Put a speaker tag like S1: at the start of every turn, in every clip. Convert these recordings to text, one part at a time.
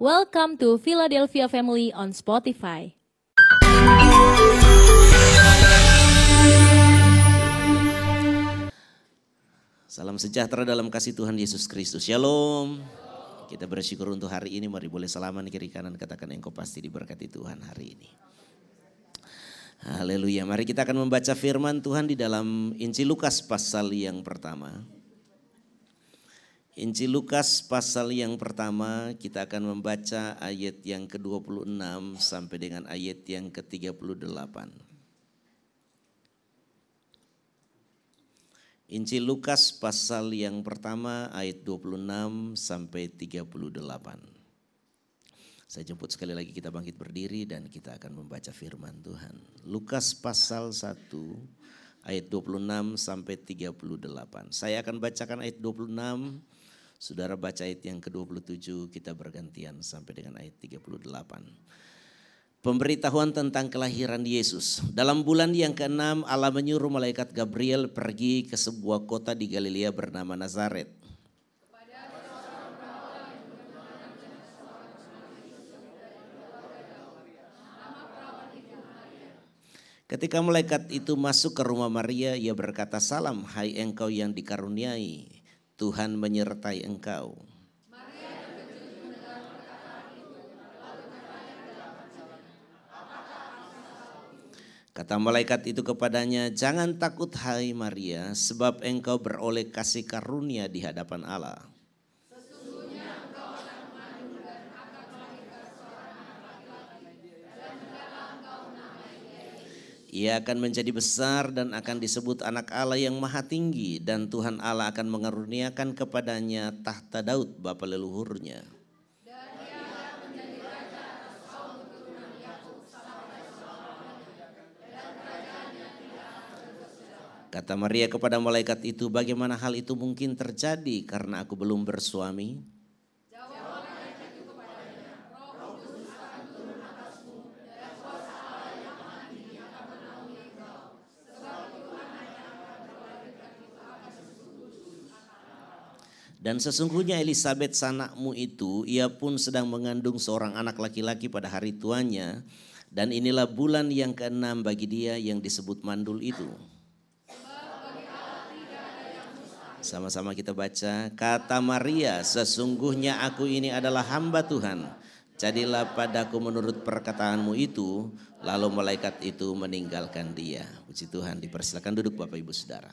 S1: Welcome to Philadelphia Family on Spotify.
S2: Salam sejahtera dalam kasih Tuhan Yesus Kristus. Shalom. Kita bersyukur untuk hari ini. Mari boleh salaman kiri kanan katakan engkau pasti diberkati Tuhan hari ini. Haleluya. Mari kita akan membaca firman Tuhan di dalam Injil Lukas pasal yang pertama. Injil Lukas pasal yang pertama kita akan membaca ayat yang ke-26 sampai dengan ayat yang ke-38. Injil Lukas pasal yang pertama ayat 26 sampai 38. Saya jemput sekali lagi kita bangkit berdiri dan kita akan membaca firman Tuhan. Lukas pasal 1 ayat 26 sampai 38. Saya akan bacakan ayat 26, saudara baca ayat yang ke-27, kita bergantian sampai dengan ayat 38 pemberitahuan tentang kelahiran Yesus. Dalam bulan yang keenam Allah menyuruh malaikat Gabriel pergi ke sebuah kota di Galilea bernama Nazaret. Ketika malaikat itu masuk ke rumah Maria, ia berkata, "Salam, hai engkau yang dikaruniai, Tuhan menyertai engkau." Kata malaikat itu kepadanya, "Jangan takut, hai Maria, sebab engkau beroleh kasih karunia di hadapan Allah. Ia akan menjadi besar dan akan disebut anak Allah yang maha tinggi dan Tuhan Allah akan mengaruniakan kepadanya tahta Daud bapa leluhurnya. Kata Maria kepada malaikat itu, bagaimana hal itu mungkin terjadi karena aku belum bersuami? Dan sesungguhnya Elizabeth sanakmu itu, ia pun sedang mengandung seorang anak laki-laki pada hari tuanya. Dan inilah bulan yang keenam bagi dia yang disebut mandul itu. Sama-sama kita baca, kata Maria, sesungguhnya aku ini adalah hamba Tuhan. Jadilah padaku menurut perkataanmu itu, lalu malaikat itu meninggalkan dia. Puji Tuhan, dipersilakan duduk Bapak Ibu Saudara.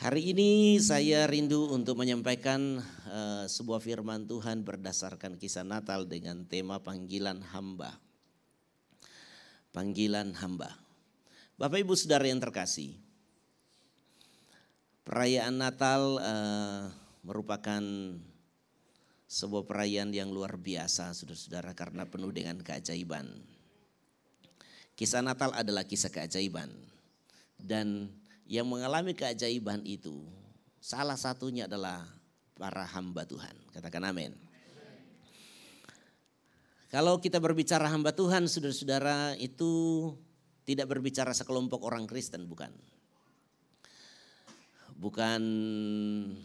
S2: Hari ini saya rindu untuk menyampaikan uh, sebuah firman Tuhan berdasarkan kisah Natal dengan tema panggilan hamba. Panggilan hamba. Bapak Ibu Saudara yang terkasih, perayaan Natal uh, merupakan sebuah perayaan yang luar biasa saudara-saudara karena penuh dengan keajaiban. Kisah Natal adalah kisah keajaiban dan yang mengalami keajaiban itu salah satunya adalah para hamba Tuhan. Katakan amin. Kalau kita berbicara hamba Tuhan, saudara-saudara itu tidak berbicara sekelompok orang Kristen, bukan. Bukan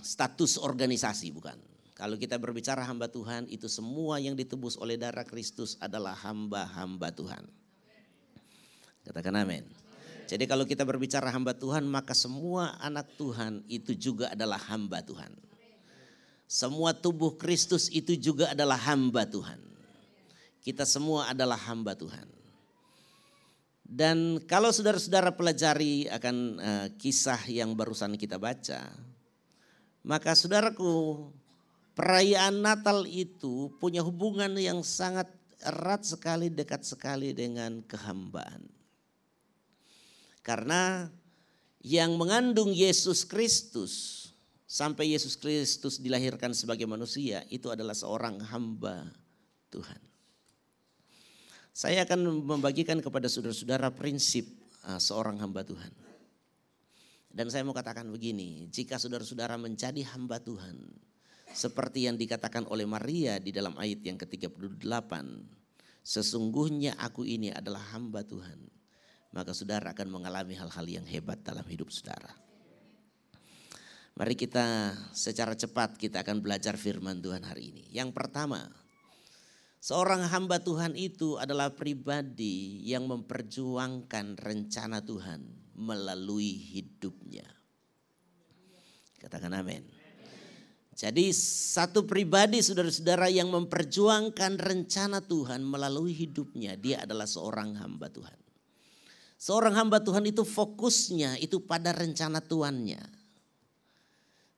S2: status organisasi, bukan. Kalau kita berbicara hamba Tuhan, itu semua yang ditebus oleh darah Kristus adalah hamba-hamba Tuhan. Katakan amin. Jadi kalau kita berbicara hamba Tuhan maka semua anak Tuhan itu juga adalah hamba Tuhan. Semua tubuh Kristus itu juga adalah hamba Tuhan. Kita semua adalah hamba Tuhan. Dan kalau saudara-saudara pelajari akan uh, kisah yang barusan kita baca, maka saudaraku, perayaan Natal itu punya hubungan yang sangat erat sekali, dekat sekali dengan kehambaan. Karena yang mengandung Yesus Kristus sampai Yesus Kristus dilahirkan sebagai manusia itu adalah seorang hamba Tuhan. Saya akan membagikan kepada saudara-saudara prinsip uh, seorang hamba Tuhan. Dan saya mau katakan begini, jika saudara-saudara menjadi hamba Tuhan, seperti yang dikatakan oleh Maria di dalam ayat yang ke-38, sesungguhnya aku ini adalah hamba Tuhan maka saudara akan mengalami hal-hal yang hebat dalam hidup saudara. Mari kita secara cepat kita akan belajar firman Tuhan hari ini. Yang pertama, Seorang hamba Tuhan itu adalah pribadi yang memperjuangkan rencana Tuhan melalui hidupnya. Katakan amin. Jadi satu pribadi saudara-saudara yang memperjuangkan rencana Tuhan melalui hidupnya, dia adalah seorang hamba Tuhan. Seorang hamba Tuhan itu fokusnya itu pada rencana Tuannya.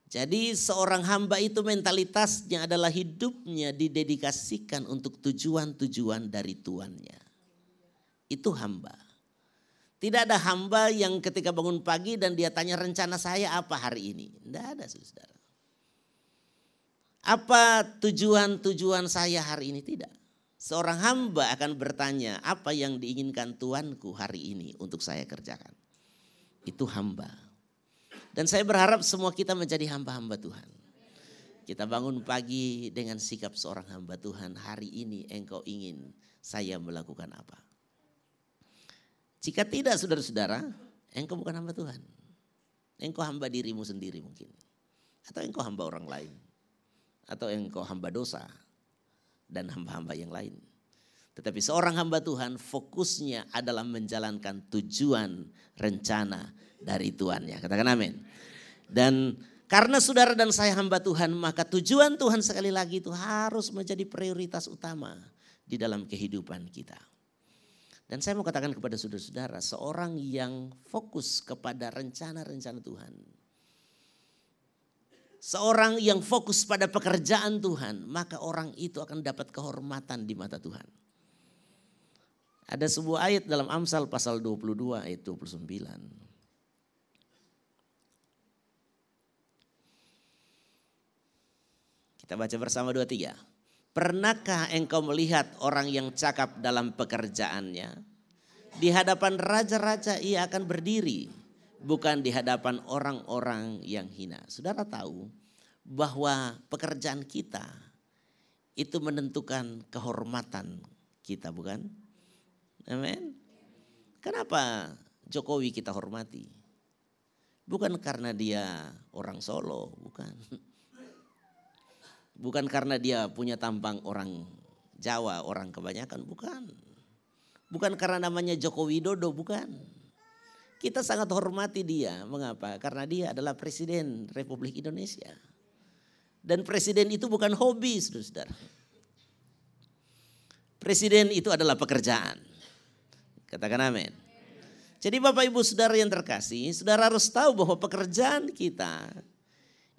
S2: Jadi seorang hamba itu mentalitasnya adalah hidupnya didedikasikan untuk tujuan-tujuan dari tuannya. Itu hamba. Tidak ada hamba yang ketika bangun pagi dan dia tanya rencana saya apa hari ini. Tidak ada saudara. Apa tujuan-tujuan saya hari ini? Tidak. Seorang hamba akan bertanya apa yang diinginkan tuanku hari ini untuk saya kerjakan. Itu hamba. Dan saya berharap semua kita menjadi hamba-hamba Tuhan. Kita bangun pagi dengan sikap seorang hamba Tuhan. Hari ini engkau ingin saya melakukan apa? Jika tidak saudara-saudara, engkau bukan hamba Tuhan. Engkau hamba dirimu sendiri mungkin. Atau engkau hamba orang lain. Atau engkau hamba dosa. Dan hamba-hamba yang lain. Tetapi seorang hamba Tuhan fokusnya adalah menjalankan tujuan, rencana, dari Tuannya. Katakan amin. Dan karena saudara dan saya hamba Tuhan, maka tujuan Tuhan sekali lagi itu harus menjadi prioritas utama di dalam kehidupan kita. Dan saya mau katakan kepada saudara-saudara, seorang yang fokus kepada rencana-rencana Tuhan. Seorang yang fokus pada pekerjaan Tuhan, maka orang itu akan dapat kehormatan di mata Tuhan. Ada sebuah ayat dalam Amsal pasal 22 ayat 29. Kita baca bersama dua tiga. Pernahkah engkau melihat orang yang cakap dalam pekerjaannya? Di hadapan raja-raja ia akan berdiri, bukan di hadapan orang-orang yang hina. Saudara tahu bahwa pekerjaan kita itu menentukan kehormatan kita, bukan? Amin. Kenapa Jokowi kita hormati? Bukan karena dia orang Solo, bukan Bukan karena dia punya tampang orang Jawa, orang kebanyakan, bukan. Bukan karena namanya Joko Widodo, bukan. Kita sangat hormati dia. Mengapa? Karena dia adalah Presiden Republik Indonesia. Dan presiden itu bukan hobi, saudara. Presiden itu adalah pekerjaan. Katakan amin. Jadi Bapak Ibu Saudara yang terkasih, saudara harus tahu bahwa pekerjaan kita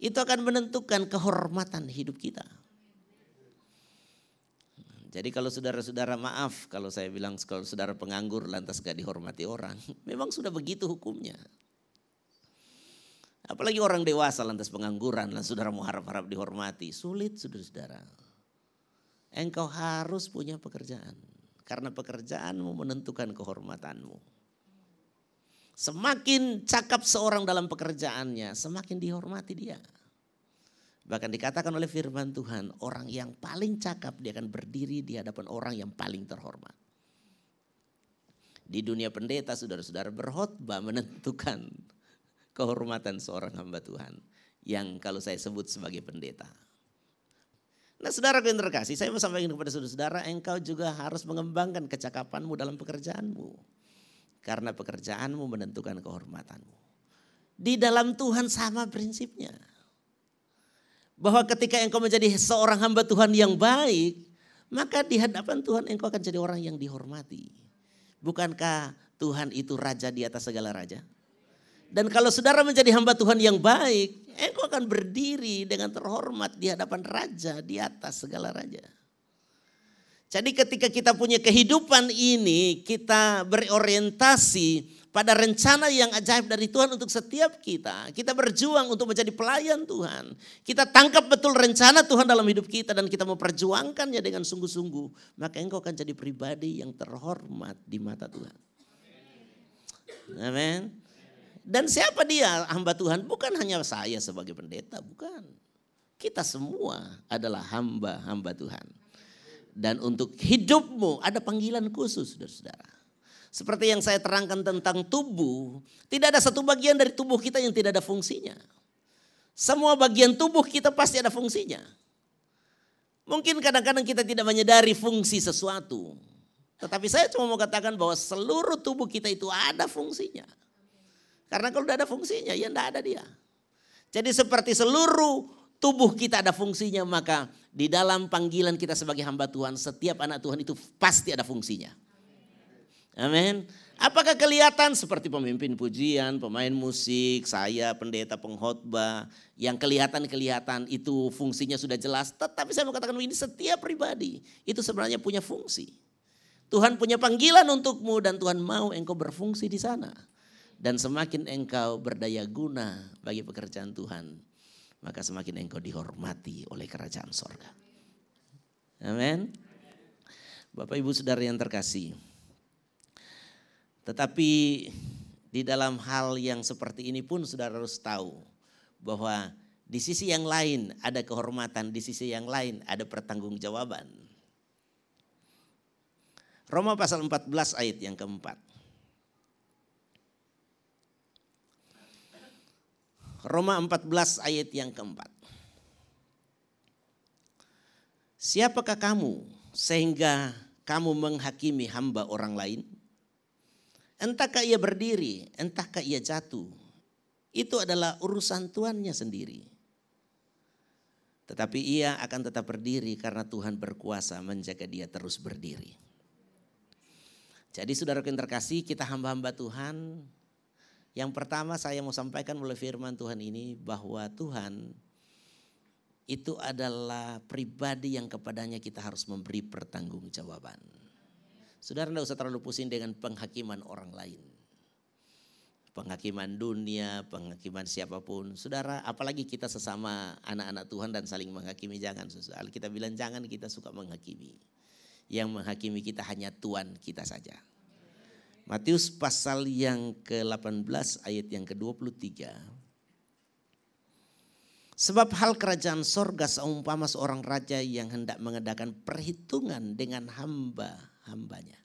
S2: itu akan menentukan kehormatan hidup kita. Jadi kalau saudara-saudara maaf kalau saya bilang kalau saudara penganggur lantas gak dihormati orang. Memang sudah begitu hukumnya. Apalagi orang dewasa lantas pengangguran lantas saudara mau harap-harap dihormati. Sulit saudara-saudara. Engkau harus punya pekerjaan. Karena pekerjaanmu menentukan kehormatanmu. Semakin cakap seorang dalam pekerjaannya, semakin dihormati dia. Bahkan dikatakan oleh firman Tuhan, orang yang paling cakap dia akan berdiri di hadapan orang yang paling terhormat. Di dunia pendeta saudara-saudara berkhotbah menentukan kehormatan seorang hamba Tuhan. Yang kalau saya sebut sebagai pendeta. Nah saudara yang terkasih, saya mau sampaikan kepada saudara-saudara, engkau juga harus mengembangkan kecakapanmu dalam pekerjaanmu. Karena pekerjaanmu menentukan kehormatanmu. Di dalam Tuhan sama prinsipnya. Bahwa ketika engkau menjadi seorang hamba Tuhan yang baik, maka di hadapan Tuhan engkau akan jadi orang yang dihormati. Bukankah Tuhan itu raja di atas segala raja? Dan kalau saudara menjadi hamba Tuhan yang baik, engkau akan berdiri dengan terhormat di hadapan raja di atas segala raja. Jadi ketika kita punya kehidupan ini, kita berorientasi pada rencana yang ajaib dari Tuhan untuk setiap kita. Kita berjuang untuk menjadi pelayan Tuhan. Kita tangkap betul rencana Tuhan dalam hidup kita dan kita memperjuangkannya dengan sungguh-sungguh. Maka engkau akan jadi pribadi yang terhormat di mata Tuhan. Amin. Dan siapa dia hamba Tuhan? Bukan hanya saya sebagai pendeta, bukan. Kita semua adalah hamba-hamba Tuhan. Dan untuk hidupmu ada panggilan khusus saudara-saudara. Seperti yang saya terangkan tentang tubuh, tidak ada satu bagian dari tubuh kita yang tidak ada fungsinya. Semua bagian tubuh kita pasti ada fungsinya. Mungkin kadang-kadang kita tidak menyadari fungsi sesuatu. Tetapi saya cuma mau katakan bahwa seluruh tubuh kita itu ada fungsinya. Karena kalau tidak ada fungsinya, ya tidak ada dia. Jadi seperti seluruh tubuh kita ada fungsinya, maka di dalam panggilan kita sebagai hamba Tuhan, setiap anak Tuhan itu pasti ada fungsinya. Amin. Apakah kelihatan seperti pemimpin pujian, pemain musik, saya pendeta pengkhotbah, yang kelihatan-kelihatan itu fungsinya sudah jelas. Tetapi saya mau katakan ini setiap pribadi itu sebenarnya punya fungsi. Tuhan punya panggilan untukmu dan Tuhan mau engkau berfungsi di sana. Dan semakin engkau berdaya guna bagi pekerjaan Tuhan, maka semakin engkau dihormati oleh kerajaan sorga. Amin. Bapak ibu saudara yang terkasih. Tetapi di dalam hal yang seperti ini pun saudara harus tahu bahwa di sisi yang lain ada kehormatan, di sisi yang lain ada pertanggungjawaban. Roma pasal 14 ayat yang keempat. Roma 14 ayat yang keempat. Siapakah kamu sehingga kamu menghakimi hamba orang lain? Entahkah ia berdiri, entahkah ia jatuh. Itu adalah urusan tuannya sendiri. Tetapi ia akan tetap berdiri karena Tuhan berkuasa menjaga dia terus berdiri. Jadi saudara yang terkasih kita hamba-hamba Tuhan. Yang pertama saya mau sampaikan melalui firman Tuhan ini bahwa Tuhan itu adalah pribadi yang kepadanya kita harus memberi pertanggungjawaban. Saudara tidak usah terlalu pusing dengan penghakiman orang lain. Penghakiman dunia, penghakiman siapa pun. Saudara, apalagi kita sesama anak-anak Tuhan dan saling menghakimi. Jangan, saudara. Kita bilang jangan kita suka menghakimi. Yang menghakimi kita hanya Tuhan kita saja. Matius pasal yang ke-18 ayat yang ke-23. Sebab hal kerajaan sorga seumpama seorang raja yang hendak mengadakan perhitungan dengan hamba hambanya.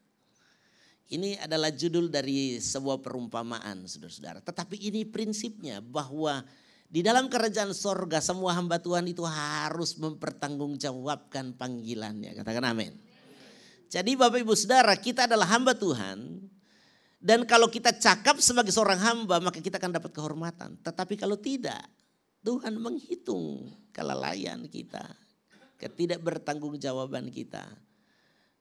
S2: Ini adalah judul dari sebuah perumpamaan saudara-saudara. Tetapi ini prinsipnya bahwa di dalam kerajaan sorga semua hamba Tuhan itu harus mempertanggungjawabkan panggilannya. Katakan amin. Jadi Bapak Ibu Saudara kita adalah hamba Tuhan. Dan kalau kita cakap sebagai seorang hamba maka kita akan dapat kehormatan. Tetapi kalau tidak Tuhan menghitung kelalaian kita. Ketidakbertanggungjawaban kita.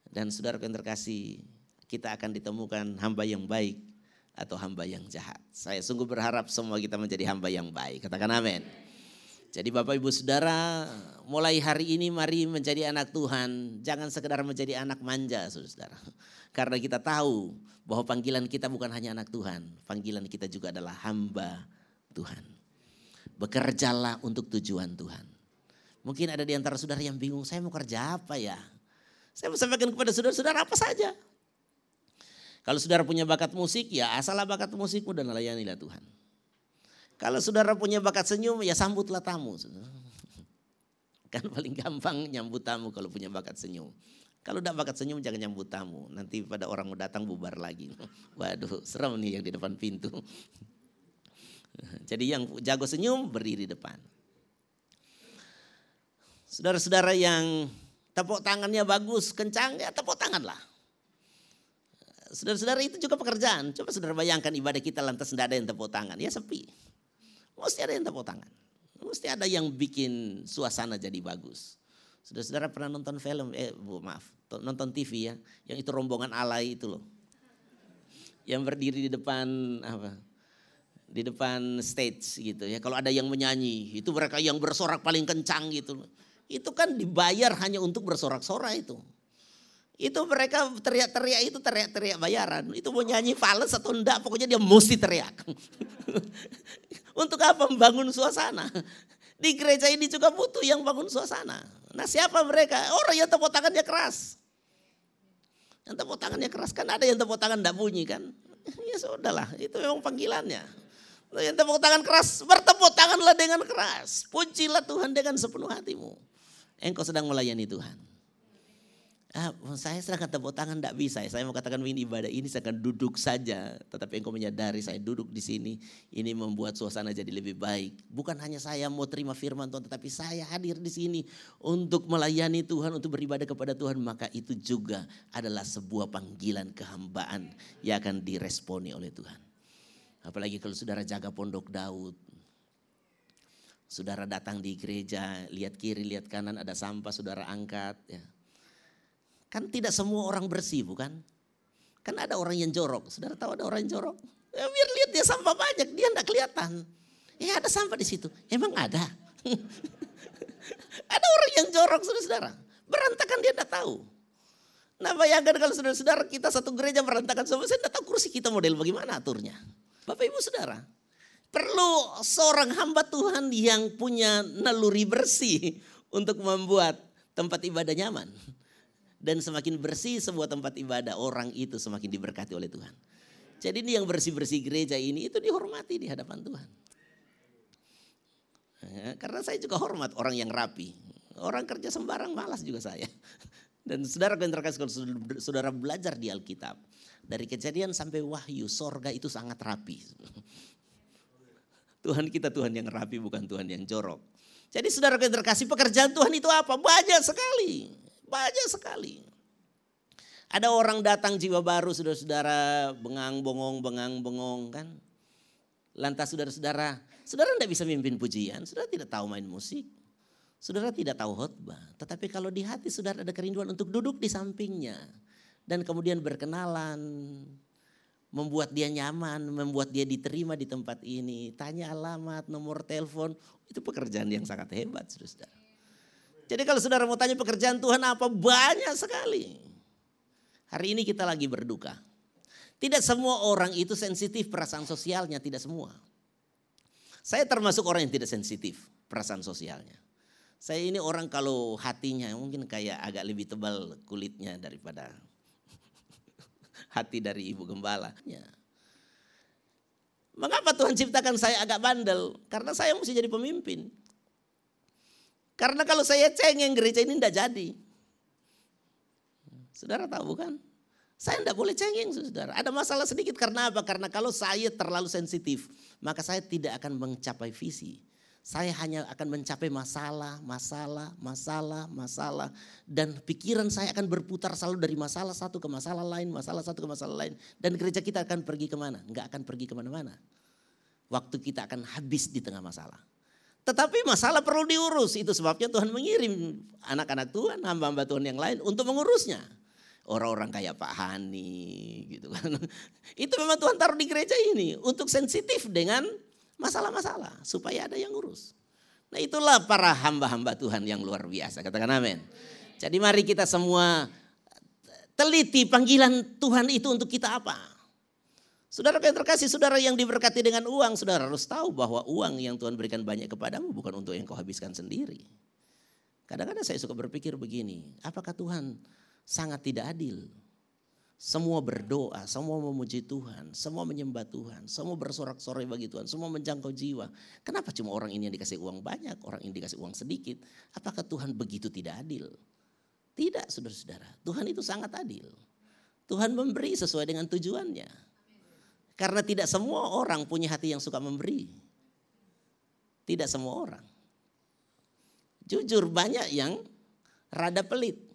S2: Dan saudara yang terkasih, kita akan ditemukan hamba yang baik atau hamba yang jahat. Saya sungguh berharap semua kita menjadi hamba yang baik. Katakan amin. Jadi Bapak Ibu Saudara, mulai hari ini mari menjadi anak Tuhan. Jangan sekedar menjadi anak manja, saudara. Karena kita tahu bahwa panggilan kita bukan hanya anak Tuhan. Panggilan kita juga adalah hamba Tuhan. Bekerjalah untuk tujuan Tuhan. Mungkin ada di antara saudara yang bingung, saya mau kerja apa ya? Saya mau sampaikan kepada saudara-saudara apa saja. Kalau saudara punya bakat musik, ya asalah bakat musikmu dan layanilah Tuhan. Kalau saudara punya bakat senyum, ya sambutlah tamu. Kan paling gampang nyambut tamu kalau punya bakat senyum. Kalau tidak bakat senyum jangan nyambut tamu. Nanti pada orang mau datang bubar lagi. Waduh serem nih yang di depan pintu. Jadi yang jago senyum berdiri depan. Saudara-saudara yang Tepuk tangannya bagus, kencang, ya tepuk tangan lah. Saudara-saudara itu juga pekerjaan. Coba saudara bayangkan ibadah kita lantas tidak ada yang tepuk tangan. Ya sepi. Mesti ada yang tepuk tangan. Mesti ada yang bikin suasana jadi bagus. Saudara-saudara pernah nonton film, eh bu, maaf, nonton TV ya. Yang itu rombongan alay itu loh. Yang berdiri di depan apa? Di depan stage gitu ya. Kalau ada yang menyanyi, itu mereka yang bersorak paling kencang gitu itu kan dibayar hanya untuk bersorak-sorak itu. Itu mereka teriak-teriak itu teriak-teriak bayaran. Itu mau nyanyi fals atau enggak pokoknya dia mesti teriak. untuk apa membangun suasana? Di gereja ini juga butuh yang bangun suasana. Nah siapa mereka? Orang yang tepuk tangannya keras. Yang tepuk tangannya keras kan ada yang tepuk tangan enggak bunyi kan. Ya sudahlah itu memang panggilannya. Yang tepuk tangan keras, bertepuk tanganlah dengan keras. Pujilah Tuhan dengan sepenuh hatimu engkau sedang melayani Tuhan. Ah, saya sedang tepuk tangan tidak bisa. Saya mau katakan ini ibadah ini saya akan duduk saja. Tetapi engkau menyadari saya duduk di sini. Ini membuat suasana jadi lebih baik. Bukan hanya saya mau terima firman Tuhan. Tetapi saya hadir di sini untuk melayani Tuhan. Untuk beribadah kepada Tuhan. Maka itu juga adalah sebuah panggilan kehambaan. Yang akan diresponi oleh Tuhan. Apalagi kalau saudara jaga pondok Daud. Saudara datang di gereja. Lihat kiri, lihat kanan ada sampah. Saudara angkat. Ya Kan tidak semua orang bersih bukan? Kan ada orang yang jorok. Saudara tahu ada orang yang jorok? Ya, biar lihat dia sampah banyak, dia enggak kelihatan. Ya ada sampah di situ. Emang ada. ada orang yang jorok saudara-saudara. Berantakan dia enggak tahu. Nah bayangkan kalau saudara-saudara kita satu gereja berantakan semua. Saya enggak tahu kursi kita model bagaimana aturnya. Bapak ibu saudara. Perlu seorang hamba Tuhan yang punya naluri bersih untuk membuat tempat ibadah nyaman dan semakin bersih sebuah tempat ibadah orang itu semakin diberkati oleh Tuhan. Jadi ini yang bersih-bersih gereja ini itu dihormati di hadapan Tuhan. Ya, karena saya juga hormat orang yang rapi. Orang kerja sembarang malas juga saya. Dan saudara yang terkasih kalau saudara belajar di Alkitab. Dari kejadian sampai wahyu, sorga itu sangat rapi. Tuhan kita Tuhan yang rapi bukan Tuhan yang jorok. Jadi saudara yang terkasih pekerjaan Tuhan itu apa? Banyak sekali. Banyak sekali. Ada orang datang jiwa baru saudara-saudara bengang bongong bengang bongong kan. Lantas saudara-saudara, saudara tidak bisa mimpin pujian, saudara tidak tahu main musik. Saudara tidak tahu khotbah, tetapi kalau di hati saudara ada kerinduan untuk duduk di sampingnya dan kemudian berkenalan, membuat dia nyaman, membuat dia diterima di tempat ini, tanya alamat, nomor telepon, itu pekerjaan yang sangat hebat, saudara. Jadi kalau saudara mau tanya pekerjaan Tuhan apa, banyak sekali. Hari ini kita lagi berduka. Tidak semua orang itu sensitif perasaan sosialnya, tidak semua. Saya termasuk orang yang tidak sensitif perasaan sosialnya. Saya ini orang kalau hatinya mungkin kayak agak lebih tebal kulitnya daripada hati dari ibu gembala. Ya. Mengapa Tuhan ciptakan saya agak bandel? Karena saya mesti jadi pemimpin. Karena kalau saya cengeng gereja ini tidak jadi. Saudara tahu bukan? Saya tidak boleh cengeng saudara. Ada masalah sedikit karena apa? Karena kalau saya terlalu sensitif, maka saya tidak akan mencapai visi. Saya hanya akan mencapai masalah, masalah, masalah, masalah. Dan pikiran saya akan berputar selalu dari masalah satu ke masalah lain, masalah satu ke masalah lain. Dan gereja kita akan pergi ke mana? Enggak akan pergi ke mana-mana. Waktu kita akan habis di tengah masalah. Tetapi masalah perlu diurus. Itu sebabnya Tuhan mengirim anak-anak Tuhan, hamba-hamba Tuhan yang lain untuk mengurusnya. Orang-orang kayak Pak Hani gitu kan. Itu memang Tuhan taruh di gereja ini untuk sensitif dengan masalah-masalah supaya ada yang urus. Nah itulah para hamba-hamba Tuhan yang luar biasa. Katakan amin. Jadi mari kita semua teliti panggilan Tuhan itu untuk kita apa. Saudara yang terkasih, saudara yang diberkati dengan uang, saudara harus tahu bahwa uang yang Tuhan berikan banyak kepadamu bukan untuk yang kau habiskan sendiri. Kadang-kadang saya suka berpikir begini, apakah Tuhan sangat tidak adil? Semua berdoa, semua memuji Tuhan, semua menyembah Tuhan, semua bersorak-sorai bagi Tuhan, semua menjangkau jiwa. Kenapa cuma orang ini yang dikasih uang banyak, orang ini dikasih uang sedikit? Apakah Tuhan begitu tidak adil? Tidak saudara-saudara, Tuhan itu sangat adil. Tuhan memberi sesuai dengan tujuannya. Karena tidak semua orang punya hati yang suka memberi. Tidak semua orang. Jujur banyak yang rada pelit.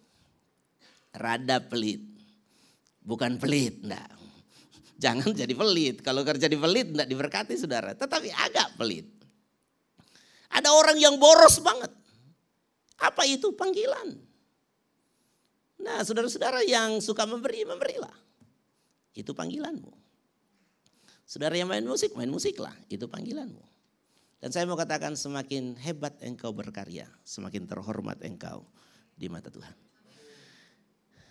S2: Rada pelit. Bukan pelit, enggak. Jangan jadi pelit. Kalau kerja di pelit enggak diberkati saudara. Tetapi agak pelit. Ada orang yang boros banget. Apa itu panggilan? Nah saudara-saudara yang suka memberi, memberilah. Itu panggilanmu. Saudara yang main musik, main musiklah. Itu panggilanmu. Dan saya mau katakan semakin hebat engkau berkarya, semakin terhormat engkau di mata Tuhan.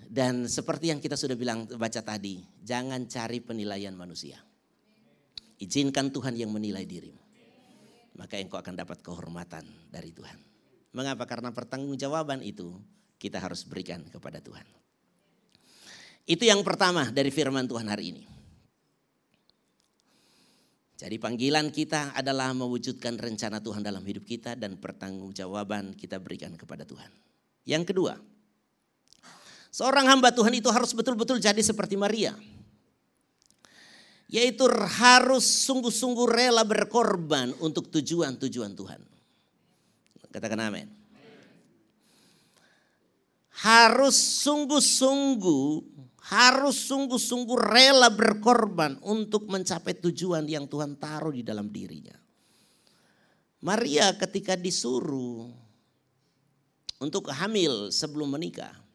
S2: Dan seperti yang kita sudah bilang baca tadi, jangan cari penilaian manusia. Izinkan Tuhan yang menilai dirimu. Maka engkau akan dapat kehormatan dari Tuhan. Mengapa? Karena pertanggungjawaban itu kita harus berikan kepada Tuhan. Itu yang pertama dari firman Tuhan hari ini. Jadi panggilan kita adalah mewujudkan rencana Tuhan dalam hidup kita dan pertanggungjawaban kita berikan kepada Tuhan. Yang kedua, Seorang hamba Tuhan itu harus betul-betul jadi seperti Maria. Yaitu harus sungguh-sungguh rela berkorban untuk tujuan-tujuan Tuhan. Katakan amin. Harus sungguh-sungguh harus sungguh-sungguh rela berkorban untuk mencapai tujuan yang Tuhan taruh di dalam dirinya. Maria ketika disuruh untuk hamil sebelum menikah.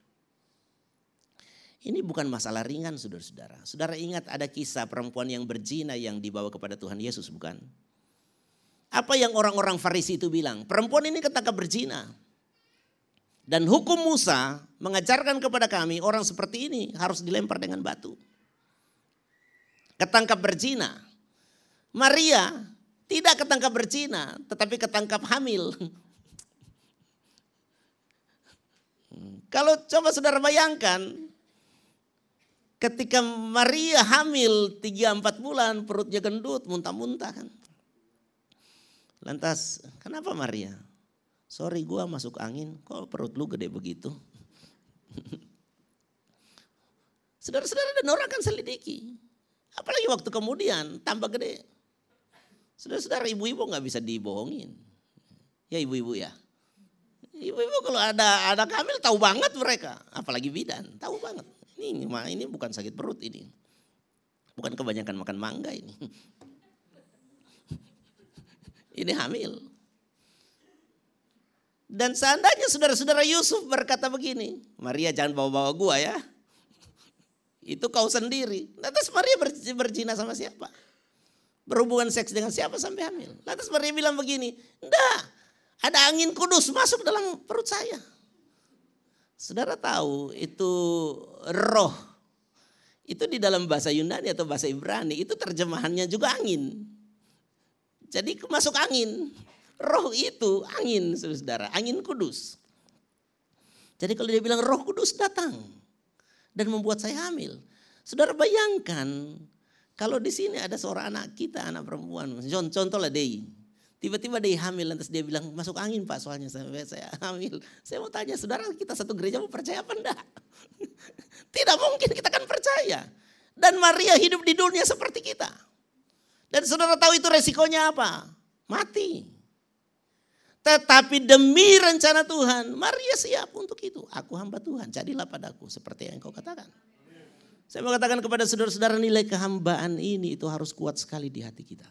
S2: Ini bukan masalah ringan saudara-saudara. Saudara ingat ada kisah perempuan yang berzina yang dibawa kepada Tuhan Yesus bukan? Apa yang orang-orang Farisi itu bilang? Perempuan ini ketangkap berzina. Dan hukum Musa mengajarkan kepada kami orang seperti ini harus dilempar dengan batu. Ketangkap berzina. Maria tidak ketangkap berzina tetapi ketangkap hamil. Kalau coba saudara bayangkan, ketika Maria hamil 3-4 bulan perutnya gendut, muntah-muntah kan. Lantas kenapa Maria? Sorry gua masuk angin, kok perut lu gede begitu? Saudara-saudara dan orang akan selidiki. Apalagi waktu kemudian tambah gede. Saudara-saudara ibu-ibu nggak bisa dibohongin. Ya ibu-ibu ya. Ibu-ibu kalau ada ada hamil tahu banget mereka, apalagi bidan, tahu banget. Ini ini bukan sakit perut ini. Bukan kebanyakan makan mangga ini. Ini hamil. Dan seandainya saudara-saudara Yusuf berkata begini, Maria jangan bawa-bawa gua ya. Itu kau sendiri. Lantas Maria berzina sama siapa? Berhubungan seks dengan siapa sampai hamil? Lantas Maria bilang begini, enggak, ada angin kudus masuk dalam perut saya. Saudara tahu itu roh. Itu di dalam bahasa Yunani atau bahasa Ibrani itu terjemahannya juga angin. Jadi masuk angin. Roh itu angin saudara, angin kudus. Jadi kalau dia bilang roh kudus datang dan membuat saya hamil. Saudara bayangkan kalau di sini ada seorang anak kita, anak perempuan, contohlah Dei. Tiba-tiba dia hamil, lantas dia bilang masuk angin pak soalnya sampai saya hamil. Saya mau tanya saudara kita satu gereja mau percaya apa enggak? Tidak mungkin kita akan percaya. Dan Maria hidup di dunia seperti kita. Dan saudara tahu itu resikonya apa? Mati. Tetapi demi rencana Tuhan, Maria siap untuk itu. Aku hamba Tuhan, jadilah padaku seperti yang kau katakan. Saya mau katakan kepada saudara-saudara nilai kehambaan ini itu harus kuat sekali di hati kita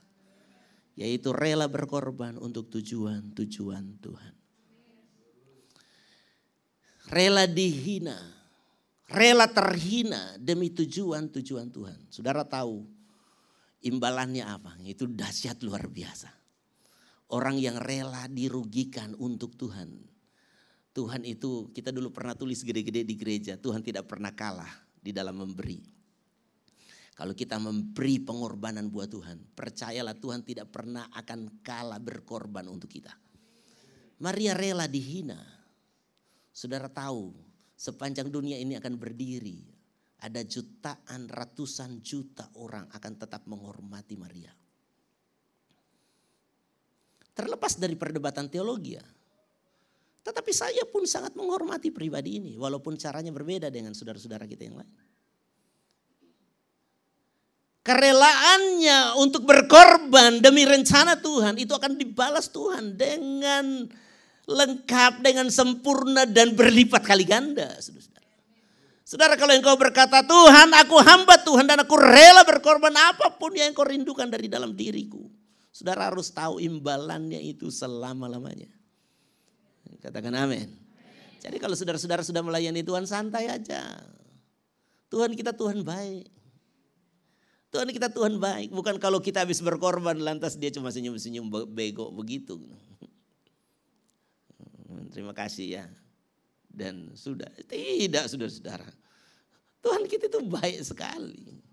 S2: yaitu rela berkorban untuk tujuan-tujuan Tuhan. Rela dihina, rela terhina demi tujuan-tujuan Tuhan. Saudara tahu imbalannya apa? Itu dahsyat luar biasa. Orang yang rela dirugikan untuk Tuhan. Tuhan itu kita dulu pernah tulis gede-gede di gereja, Tuhan tidak pernah kalah di dalam memberi. Kalau kita memberi pengorbanan buat Tuhan, percayalah Tuhan tidak pernah akan kalah berkorban untuk kita. Maria rela dihina. Saudara tahu, sepanjang dunia ini akan berdiri, ada jutaan, ratusan juta orang akan tetap menghormati Maria. Terlepas dari perdebatan teologi ya. Tetapi saya pun sangat menghormati pribadi ini, walaupun caranya berbeda dengan saudara-saudara kita yang lain kerelaannya untuk berkorban demi rencana Tuhan itu akan dibalas Tuhan dengan lengkap, dengan sempurna dan berlipat kali ganda. Saudara, Saudara kalau engkau berkata Tuhan aku hamba Tuhan dan aku rela berkorban apa pun yang engkau rindukan dari dalam diriku. Saudara harus tahu imbalannya itu selama-lamanya. Katakan amin. Jadi kalau saudara-saudara sudah melayani Tuhan santai aja. Tuhan kita Tuhan baik. Tuhan kita Tuhan baik. Bukan kalau kita habis berkorban lantas dia cuma senyum-senyum bego begitu. Terima kasih ya. Dan sudah. Tidak saudara-saudara. Tuhan kita itu baik sekali.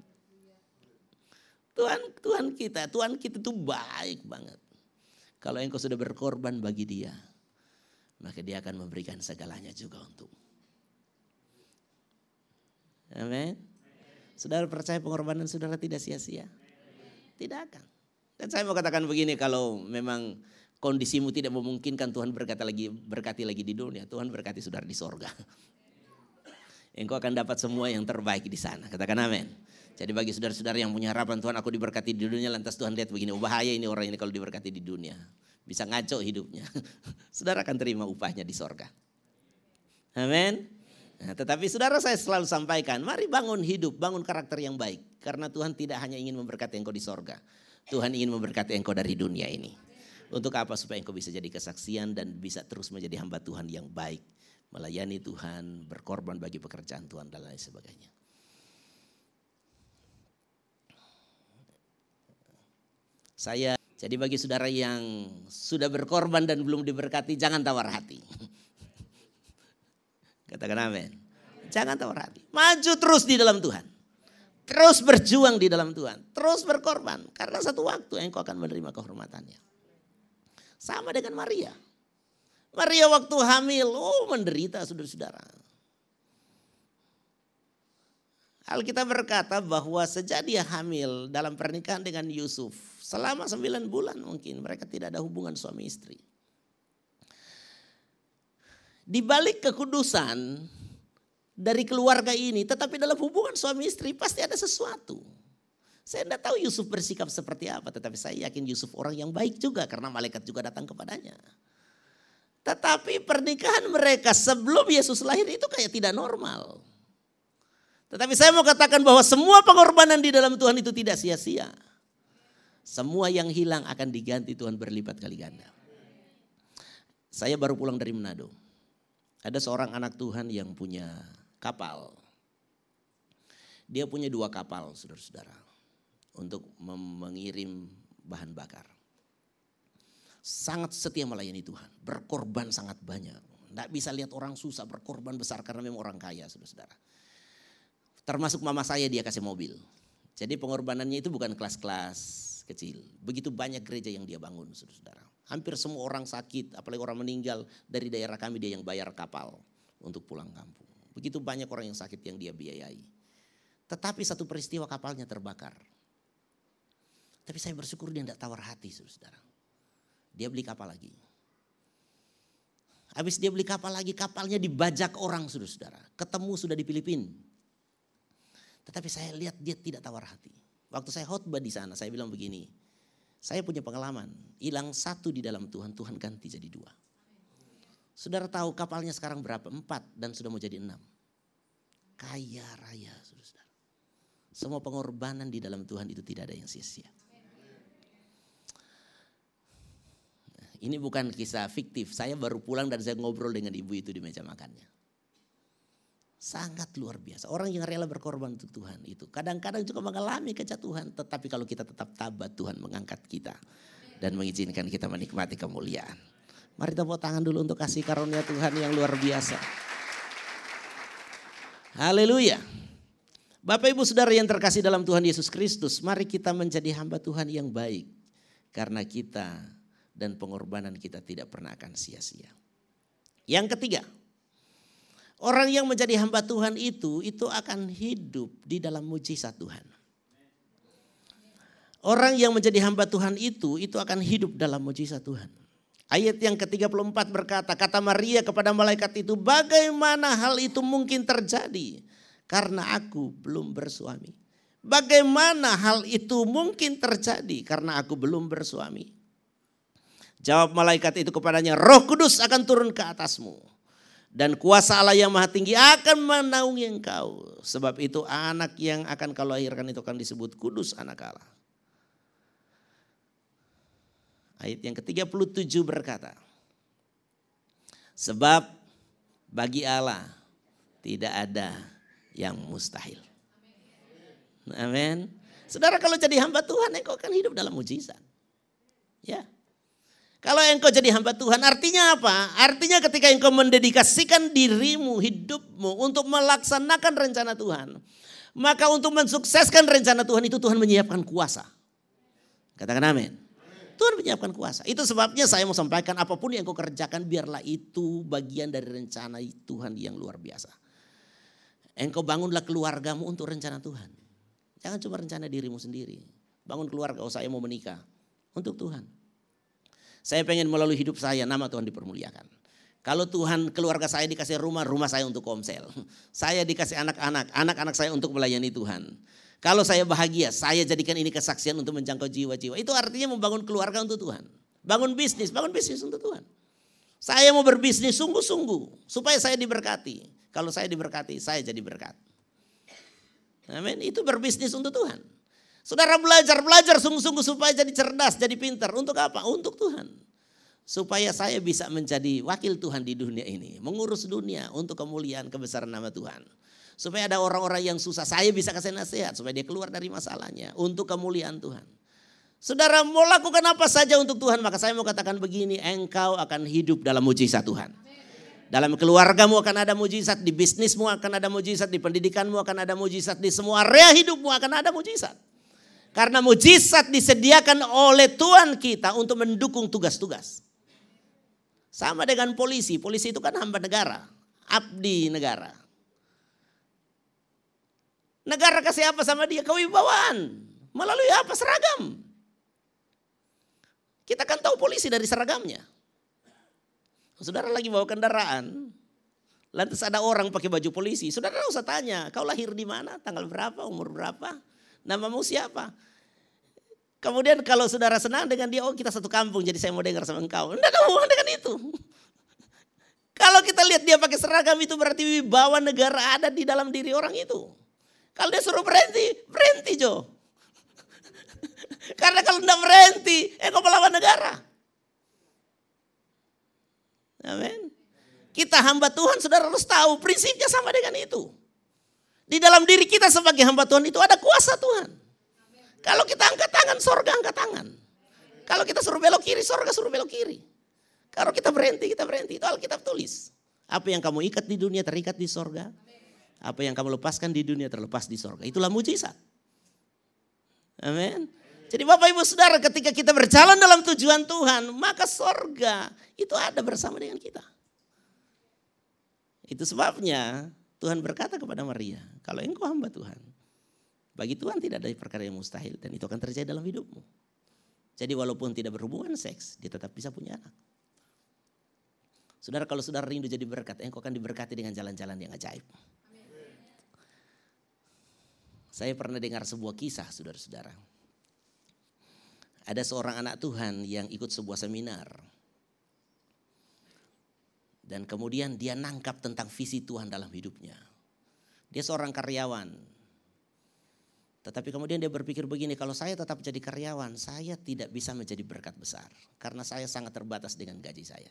S2: Tuhan Tuhan kita, Tuhan kita itu baik banget. Kalau engkau sudah berkorban bagi dia, maka dia akan memberikan segalanya juga untuk. Amin. Saudara percaya pengorbanan saudara tidak sia-sia? Tidak akan. Dan saya mau katakan begini, kalau memang kondisimu tidak memungkinkan Tuhan berkata lagi berkati lagi di dunia, Tuhan berkati saudara di sorga. engkau akan dapat semua yang terbaik di sana. Katakan amin. Jadi bagi saudara-saudara yang punya harapan Tuhan aku diberkati di dunia lantas Tuhan lihat begini, oh bahaya ini orang ini kalau diberkati di dunia. Bisa ngaco hidupnya. saudara akan terima upahnya di sorga. Amin. Nah, tetapi saudara saya selalu sampaikan, mari bangun hidup, bangun karakter yang baik. Karena Tuhan tidak hanya ingin memberkati engkau di sorga. Tuhan ingin memberkati engkau dari dunia ini. Untuk apa? Supaya engkau bisa jadi kesaksian dan bisa terus menjadi hamba Tuhan yang baik. Melayani Tuhan, berkorban bagi pekerjaan Tuhan dan lain sebagainya. Saya, jadi bagi saudara yang sudah berkorban dan belum diberkati, jangan tawar hati. Katakan amin. Jangan tawar hati. Maju terus di dalam Tuhan. Terus berjuang di dalam Tuhan. Terus berkorban. Karena satu waktu engkau akan menerima kehormatannya. Sama dengan Maria. Maria waktu hamil, oh menderita saudara-saudara. Alkitab berkata bahwa sejak dia hamil dalam pernikahan dengan Yusuf. Selama sembilan bulan mungkin mereka tidak ada hubungan suami istri. Di balik kekudusan dari keluarga ini, tetapi dalam hubungan suami istri pasti ada sesuatu. Saya tidak tahu Yusuf bersikap seperti apa, tetapi saya yakin Yusuf orang yang baik juga karena malaikat juga datang kepadanya. Tetapi pernikahan mereka sebelum Yesus lahir itu kayak tidak normal. Tetapi saya mau katakan bahwa semua pengorbanan di dalam Tuhan itu tidak sia-sia. Semua yang hilang akan diganti Tuhan berlipat kali ganda. Saya baru pulang dari Manado. Ada seorang anak Tuhan yang punya kapal. Dia punya dua kapal, saudara-saudara, untuk mengirim bahan bakar. Sangat setia melayani Tuhan, berkorban sangat banyak. Tidak bisa lihat orang susah berkorban besar karena memang orang kaya, saudara-saudara. Termasuk mama saya dia kasih mobil. Jadi pengorbanannya itu bukan kelas-kelas kecil. Begitu banyak gereja yang dia bangun, saudara-saudara. Hampir semua orang sakit, apalagi orang meninggal dari daerah kami dia yang bayar kapal untuk pulang kampung. Begitu banyak orang yang sakit yang dia biayai. Tetapi satu peristiwa kapalnya terbakar. Tapi saya bersyukur dia tidak tawar hati, saudara. Dia beli kapal lagi. Habis dia beli kapal lagi, kapalnya dibajak orang, saudara. Ketemu sudah di Filipina. Tetapi saya lihat dia tidak tawar hati. Waktu saya khotbah di sana, saya bilang begini, saya punya pengalaman, hilang satu di dalam Tuhan, Tuhan ganti jadi dua. Saudara tahu kapalnya sekarang berapa? Empat dan sudah mau jadi enam. Kaya raya, saudara. Semua pengorbanan di dalam Tuhan itu tidak ada yang sia-sia. Ini bukan kisah fiktif. Saya baru pulang dan saya ngobrol dengan ibu itu di meja makannya. Sangat luar biasa. Orang yang rela berkorban untuk Tuhan itu. Kadang-kadang juga mengalami kejatuhan. Tetapi kalau kita tetap tabat Tuhan mengangkat kita. Dan mengizinkan kita menikmati kemuliaan. Mari tepuk tangan dulu untuk kasih karunia Tuhan yang luar biasa. Haleluya. Bapak ibu saudara yang terkasih dalam Tuhan Yesus Kristus. Mari kita menjadi hamba Tuhan yang baik. Karena kita dan pengorbanan kita tidak pernah akan sia-sia. Yang ketiga, Orang yang menjadi hamba Tuhan itu, itu akan hidup di dalam mujizat Tuhan. Orang yang menjadi hamba Tuhan itu, itu akan hidup dalam mujizat Tuhan. Ayat yang ke-34 berkata, kata Maria kepada malaikat itu, bagaimana hal itu mungkin terjadi? Karena aku belum bersuami. Bagaimana hal itu mungkin terjadi? Karena aku belum bersuami. Jawab malaikat itu kepadanya, roh kudus akan turun ke atasmu dan kuasa Allah yang maha tinggi akan menaungi engkau. Sebab itu anak yang akan kau lahirkan itu akan disebut kudus anak Allah. Ayat yang ke-37 berkata. Sebab bagi Allah tidak ada yang mustahil. Amin. Saudara kalau jadi hamba Tuhan engkau akan hidup dalam mujizat. Ya. Kalau engkau jadi hamba Tuhan artinya apa? Artinya ketika engkau mendedikasikan dirimu, hidupmu untuk melaksanakan rencana Tuhan. Maka untuk mensukseskan rencana Tuhan itu Tuhan menyiapkan kuasa. Katakan amin. Tuhan menyiapkan kuasa. Itu sebabnya saya mau sampaikan apa pun yang engkau kerjakan biarlah itu bagian dari rencana Tuhan yang luar biasa. Engkau bangunlah keluargamu untuk rencana Tuhan. Jangan cuma rencana dirimu sendiri. Bangun keluarga, oh saya mau menikah. Untuk Tuhan. Saya pengen melalui hidup saya nama Tuhan dipermuliakan. Kalau Tuhan keluarga saya dikasih rumah, rumah saya untuk komsel. Saya dikasih anak-anak, anak-anak saya untuk melayani Tuhan. Kalau saya bahagia, saya jadikan ini kesaksian untuk menjangkau jiwa-jiwa. Itu artinya membangun keluarga untuk Tuhan. Bangun bisnis, bangun bisnis untuk Tuhan. Saya mau berbisnis sungguh-sungguh supaya saya diberkati. Kalau saya diberkati, saya jadi berkat. Amin. Itu berbisnis untuk Tuhan. Saudara belajar, belajar sungguh-sungguh supaya jadi cerdas, jadi pintar. Untuk apa? Untuk Tuhan supaya saya bisa menjadi wakil Tuhan di dunia ini, mengurus dunia untuk kemuliaan kebesaran nama Tuhan. Supaya ada orang-orang yang susah, saya bisa kasih nasihat supaya dia keluar dari masalahnya untuk kemuliaan Tuhan. Saudara mau lakukan apa saja untuk Tuhan, maka saya mau katakan begini, engkau akan hidup dalam mujizat Tuhan. Dalam keluargamu akan ada mujizat, di bisnismu akan ada mujizat, di pendidikanmu akan ada mujizat, di semua area hidupmu akan ada mujizat. Karena mujizat disediakan oleh Tuhan kita untuk mendukung tugas-tugas. Sama dengan polisi, polisi itu kan hamba negara, abdi negara. Negara kasih apa sama dia? Kewibawaan. Melalui apa? Seragam. Kita kan tahu polisi dari seragamnya. Saudara lagi bawa kendaraan, lantas ada orang pakai baju polisi. Saudara usah tanya, kau lahir di mana, tanggal berapa, umur berapa, namamu siapa. Kemudian kalau saudara senang dengan dia, oh kita satu kampung jadi saya mau dengar sama engkau. Enggak kamu dengan itu. Kalau kita lihat dia pakai seragam itu berarti wibawa negara ada di dalam diri orang itu. Kalau dia suruh berhenti, berhenti Jo. Karena kalau tidak berhenti, eh kau melawan negara. Amin. Kita hamba Tuhan, saudara harus tahu prinsipnya sama dengan itu. Di dalam diri kita sebagai hamba Tuhan itu ada kuasa Tuhan. Kalau kita angkat tangan, sorga angkat tangan. Kalau kita suruh belok kiri, sorga suruh belok kiri. Kalau kita berhenti, kita berhenti. Itu Alkitab tulis. Apa yang kamu ikat di dunia terikat di sorga. Apa yang kamu lepaskan di dunia terlepas di sorga. Itulah mujizat. Amin. Jadi Bapak Ibu Saudara ketika kita berjalan dalam tujuan Tuhan. Maka sorga itu ada bersama dengan kita. Itu sebabnya Tuhan berkata kepada Maria. Kalau engkau hamba Tuhan. Bagi Tuhan tidak ada perkara yang mustahil dan itu akan terjadi dalam hidupmu. Jadi walaupun tidak berhubungan seks, dia tetap bisa punya anak. Saudara kalau saudara rindu jadi berkat, engkau akan diberkati dengan jalan-jalan yang ajaib. Saya pernah dengar sebuah kisah saudara-saudara. Ada seorang anak Tuhan yang ikut sebuah seminar. Dan kemudian dia nangkap tentang visi Tuhan dalam hidupnya. Dia seorang karyawan, tetapi kemudian dia berpikir begini, kalau saya tetap jadi karyawan, saya tidak bisa menjadi berkat besar. Karena saya sangat terbatas dengan gaji saya.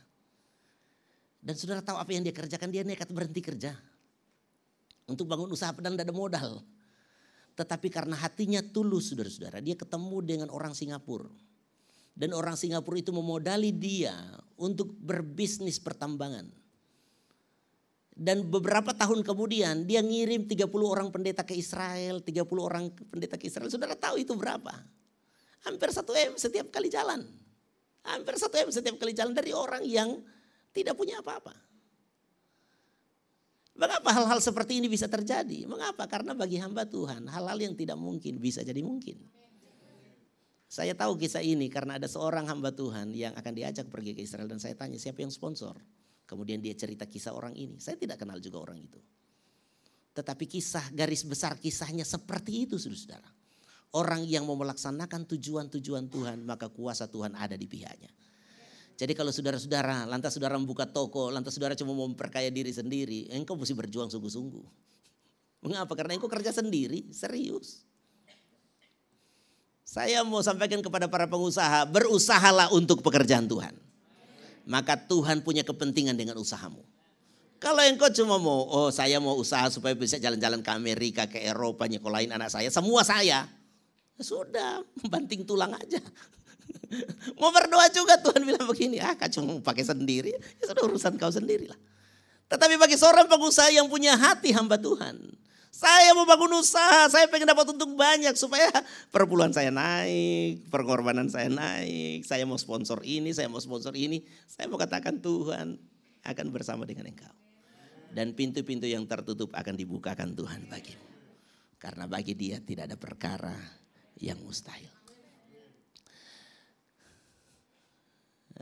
S2: Dan saudara tahu apa yang dia kerjakan? Dia nekat berhenti kerja. Untuk bangun usaha pedang tidak ada modal. Tetapi karena hatinya tulus saudara-saudara, dia ketemu dengan orang Singapura. Dan orang Singapura itu memodali dia untuk berbisnis pertambangan. Dan beberapa tahun kemudian dia ngirim 30 orang pendeta ke Israel, 30 orang pendeta ke Israel. Saudara tahu itu berapa? Hampir satu M setiap kali jalan. Hampir satu M setiap kali jalan dari orang yang tidak punya apa-apa. Mengapa hal-hal seperti ini bisa terjadi? Mengapa? Karena bagi hamba Tuhan hal-hal yang tidak mungkin bisa jadi mungkin. Saya tahu kisah ini karena ada seorang hamba Tuhan yang akan diajak pergi ke Israel dan saya tanya siapa yang sponsor. Kemudian dia cerita kisah orang ini. Saya tidak kenal juga orang itu. Tetapi kisah garis besar kisahnya seperti itu saudara-saudara. Orang yang mau melaksanakan tujuan-tujuan Tuhan maka kuasa Tuhan ada di pihaknya. Jadi kalau saudara-saudara, lantas saudara membuka toko, lantas saudara cuma mau memperkaya diri sendiri, engkau mesti berjuang sungguh-sungguh. Mengapa? Karena engkau kerja sendiri, serius. Saya mau sampaikan kepada para pengusaha, berusahalah untuk pekerjaan Tuhan maka Tuhan punya kepentingan dengan usahamu. Kalau engkau cuma mau, oh saya mau usaha supaya bisa jalan-jalan ke Amerika, ke Eropa, nyekolahin anak saya, semua saya. Ya sudah, banting tulang aja. mau berdoa juga Tuhan bilang begini, ah kau cuma pakai sendiri, ya sudah urusan kau sendirilah. Tetapi bagi seorang pengusaha yang punya hati hamba Tuhan, saya mau bangun usaha, saya pengen dapat untung banyak supaya perpuluhan saya naik, pengorbanan saya naik, saya mau sponsor ini, saya mau sponsor ini. Saya mau katakan Tuhan akan bersama dengan engkau. Dan pintu-pintu yang tertutup akan dibukakan Tuhan bagimu. Karena bagi dia tidak ada perkara yang mustahil.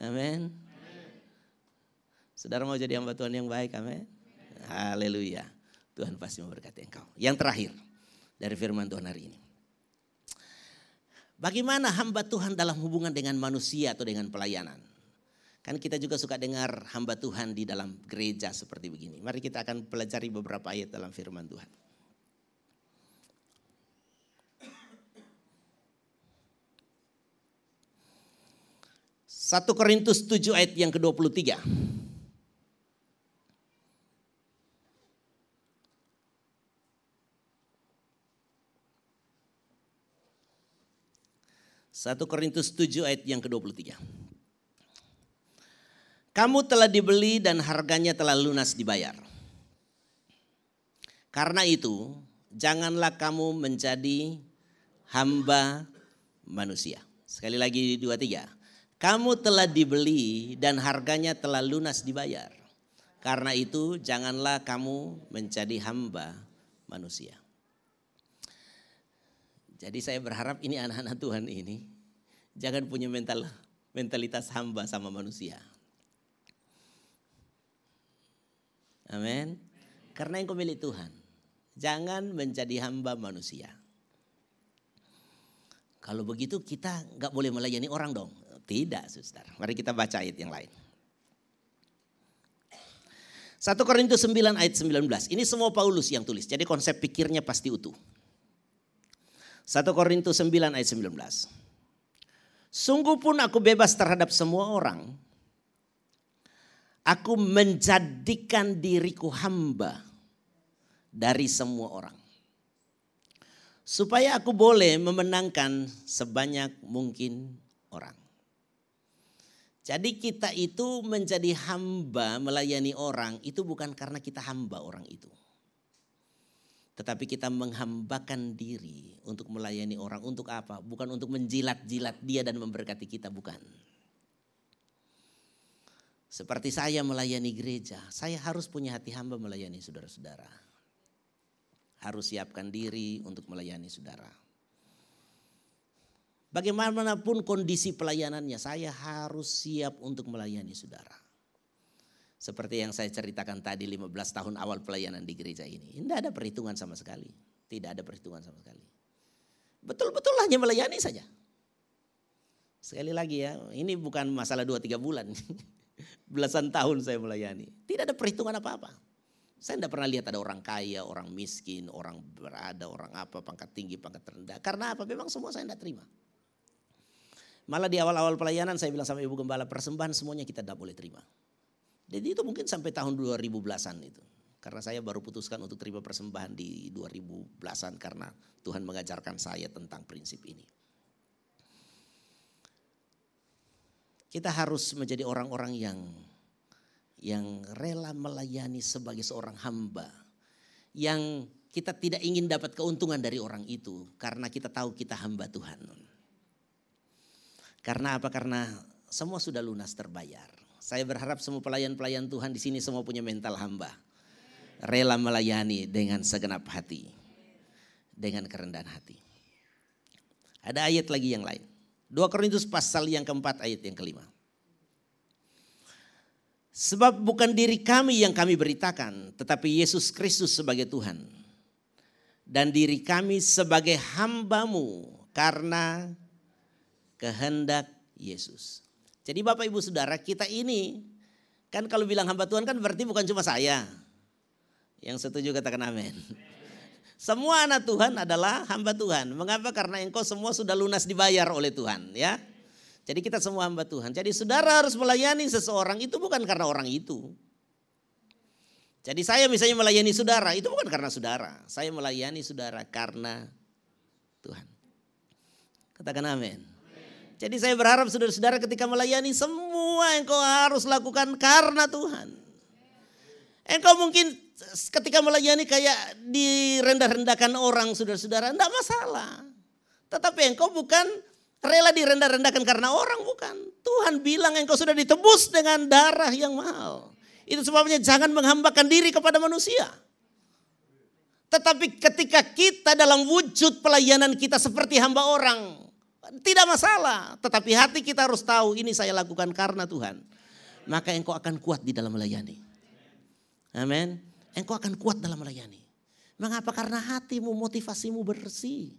S2: Amin. Saudara mau jadi hamba Tuhan yang baik, amin. Haleluya. Tuhan pasti memberkati engkau. Yang terakhir dari firman Tuhan hari ini. Bagaimana hamba Tuhan dalam hubungan dengan manusia atau dengan pelayanan? Kan kita juga suka dengar hamba Tuhan di dalam gereja seperti begini. Mari kita akan pelajari beberapa ayat dalam firman Tuhan. Satu Korintus 7 ayat yang ke-23. Satu Korintus 7 ayat yang ke-23. Kamu telah dibeli dan harganya telah lunas dibayar. Karena itu, janganlah kamu menjadi hamba manusia. Sekali lagi dua tiga. Kamu telah dibeli dan harganya telah lunas dibayar. Karena itu janganlah kamu menjadi hamba manusia. Jadi saya berharap ini anak-anak Tuhan ini jangan punya mental mentalitas hamba sama manusia. Amin. Karena engkau milik Tuhan. Jangan menjadi hamba manusia. Kalau begitu kita nggak boleh melayani orang dong. Tidak, saudara. Mari kita baca ayat yang lain. 1 Korintus 9 ayat 19. Ini semua Paulus yang tulis. Jadi konsep pikirnya pasti utuh. 1 Korintus 9 ayat 19. Sungguh pun aku bebas terhadap semua orang. Aku menjadikan diriku hamba dari semua orang. Supaya aku boleh memenangkan sebanyak mungkin orang. Jadi kita itu menjadi hamba melayani orang itu bukan karena kita hamba orang itu. Tetapi kita menghambakan diri untuk melayani orang. Untuk apa? Bukan untuk menjilat-jilat dia dan memberkati kita, bukan. Seperti saya melayani gereja, saya harus punya hati hamba melayani saudara-saudara. Harus siapkan diri untuk melayani saudara. Bagaimanapun kondisi pelayanannya, saya harus siap untuk melayani saudara. Seperti yang saya ceritakan tadi 15 tahun awal pelayanan di gereja ini. Tidak ada perhitungan sama sekali. Tidak ada perhitungan sama sekali. Betul-betul hanya melayani saja. Sekali lagi ya, ini bukan masalah 2-3 bulan. Belasan tahun saya melayani. Tidak ada perhitungan apa-apa. Saya tidak pernah lihat ada orang kaya, orang miskin, orang berada, orang apa, pangkat tinggi, pangkat rendah. Karena apa? Memang semua saya tidak terima. Malah di awal-awal pelayanan saya bilang sama Ibu Gembala, persembahan semuanya kita tidak boleh terima. Jadi itu mungkin sampai tahun 2000 belasan itu. Karena saya baru putuskan untuk terima persembahan di 2000 belasan karena Tuhan mengajarkan saya tentang prinsip ini. Kita harus menjadi orang-orang yang yang rela melayani sebagai seorang hamba. Yang kita tidak ingin dapat keuntungan dari orang itu karena kita tahu kita hamba Tuhan. Karena apa? Karena semua sudah lunas terbayar. Saya berharap semua pelayan-pelayan Tuhan di sini semua punya mental hamba. Rela melayani dengan segenap hati. Dengan kerendahan hati. Ada ayat lagi yang lain. 2 Korintus pasal yang keempat ayat yang kelima. Sebab bukan diri kami yang kami beritakan, tetapi Yesus Kristus sebagai Tuhan. Dan diri kami sebagai hambamu karena kehendak Yesus. Jadi Bapak Ibu Saudara kita ini kan kalau bilang hamba Tuhan kan berarti bukan cuma saya. Yang setuju katakan amin. Semua anak Tuhan adalah hamba Tuhan. Mengapa? Karena engkau semua sudah lunas dibayar oleh Tuhan ya. Jadi kita semua hamba Tuhan. Jadi saudara harus melayani seseorang itu bukan karena orang itu. Jadi saya misalnya melayani saudara itu bukan karena saudara. Saya melayani saudara karena Tuhan. Katakan amin. Jadi saya berharap saudara-saudara ketika melayani semua yang kau harus lakukan karena Tuhan. Engkau mungkin ketika melayani kayak direndah-rendahkan orang saudara-saudara, enggak masalah. Tetapi engkau bukan rela direndah-rendahkan karena orang, bukan. Tuhan bilang engkau sudah ditebus dengan darah yang mahal. Itu sebabnya jangan menghambakan diri kepada manusia. Tetapi ketika kita dalam wujud pelayanan kita seperti hamba orang, tidak masalah, tetapi hati kita harus tahu ini saya lakukan karena Tuhan. maka engkau akan kuat di dalam melayani. Amin. Engkau akan kuat dalam melayani. Mengapa? Karena hatimu, motivasimu bersih.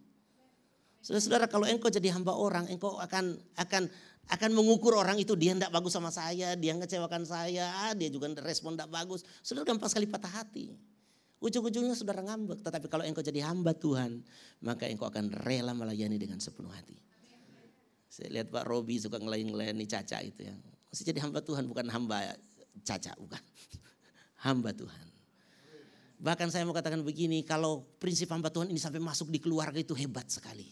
S2: Saudara-saudara, kalau engkau jadi hamba orang, engkau akan akan akan mengukur orang itu dia tidak bagus sama saya, dia ngecewakan saya, ah, dia juga respon tidak bagus. Saudara gampang sekali patah hati. Ujung-ujungnya saudara ngambek. Tetapi kalau engkau jadi hamba Tuhan, maka engkau akan rela melayani dengan sepenuh hati. Saya lihat Pak Robi suka ngelayani Caca itu ya. Masih jadi hamba Tuhan bukan hamba Caca, bukan. Hamba Tuhan. Bahkan saya mau katakan begini, kalau prinsip hamba Tuhan ini sampai masuk di keluarga itu hebat sekali.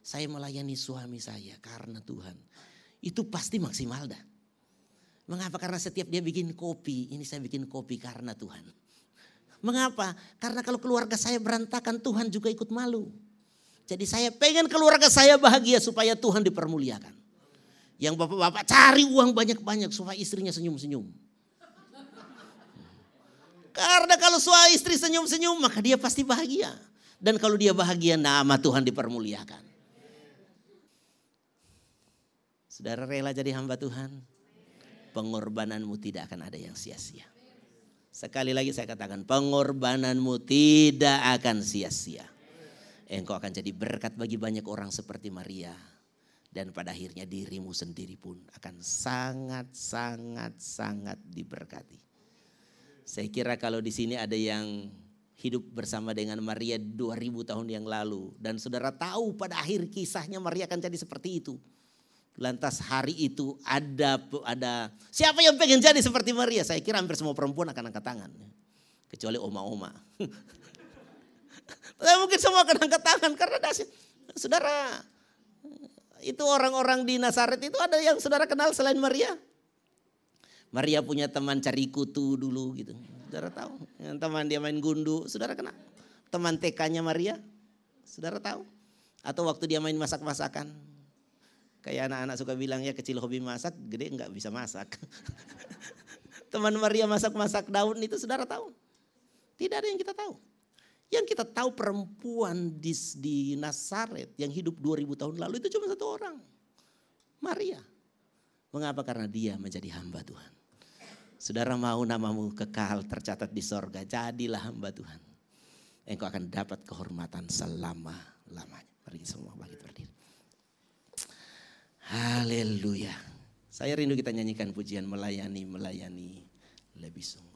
S2: Saya melayani suami saya karena Tuhan. Itu pasti maksimal dah. Mengapa? Karena setiap dia bikin kopi, ini saya bikin kopi karena Tuhan. Mengapa? Karena kalau keluarga saya berantakan Tuhan juga ikut malu. Jadi saya pengen keluarga saya bahagia supaya Tuhan dipermuliakan. Yang bapak-bapak cari uang banyak-banyak supaya istrinya senyum-senyum. Karena kalau suami istri senyum-senyum maka dia pasti bahagia. Dan kalau dia bahagia nama Tuhan dipermuliakan. Saudara rela jadi hamba Tuhan, pengorbananmu tidak akan ada yang sia-sia. Sekali lagi saya katakan, pengorbananmu tidak akan sia-sia. Engkau akan jadi berkat bagi banyak orang seperti Maria. Dan pada akhirnya dirimu sendiri pun akan sangat, sangat, sangat diberkati. Saya kira kalau di sini ada yang hidup bersama dengan Maria 2000 tahun yang lalu. Dan saudara tahu pada akhir kisahnya Maria akan jadi seperti itu. Lantas hari itu ada ada siapa yang pengen jadi seperti Maria? Saya kira hampir semua perempuan akan angkat tangan. Kecuali oma-oma. Tapi mungkin semua akan angkat tangan karena dasar. Saudara, itu orang-orang di Nazaret itu ada yang saudara kenal selain Maria? Maria punya teman cari kutu dulu gitu. Saudara tahu? Yang teman dia main gundu, saudara kenal? Teman TK-nya Maria? Saudara tahu? Atau waktu dia main masak-masakan? Kayak anak-anak suka bilang ya kecil hobi masak, gede nggak bisa masak. Teman Maria masak-masak daun itu saudara tahu? Tidak ada yang kita tahu. Yang kita tahu perempuan di, di Nazaret yang hidup 2000 tahun lalu itu cuma satu orang. Maria. Mengapa? Karena dia menjadi hamba Tuhan. Saudara mau namamu kekal tercatat di sorga, jadilah hamba Tuhan. Engkau akan dapat kehormatan selama-lamanya. Mari semua bagi berdiri. Haleluya. Saya rindu kita nyanyikan pujian melayani, melayani lebih sungguh.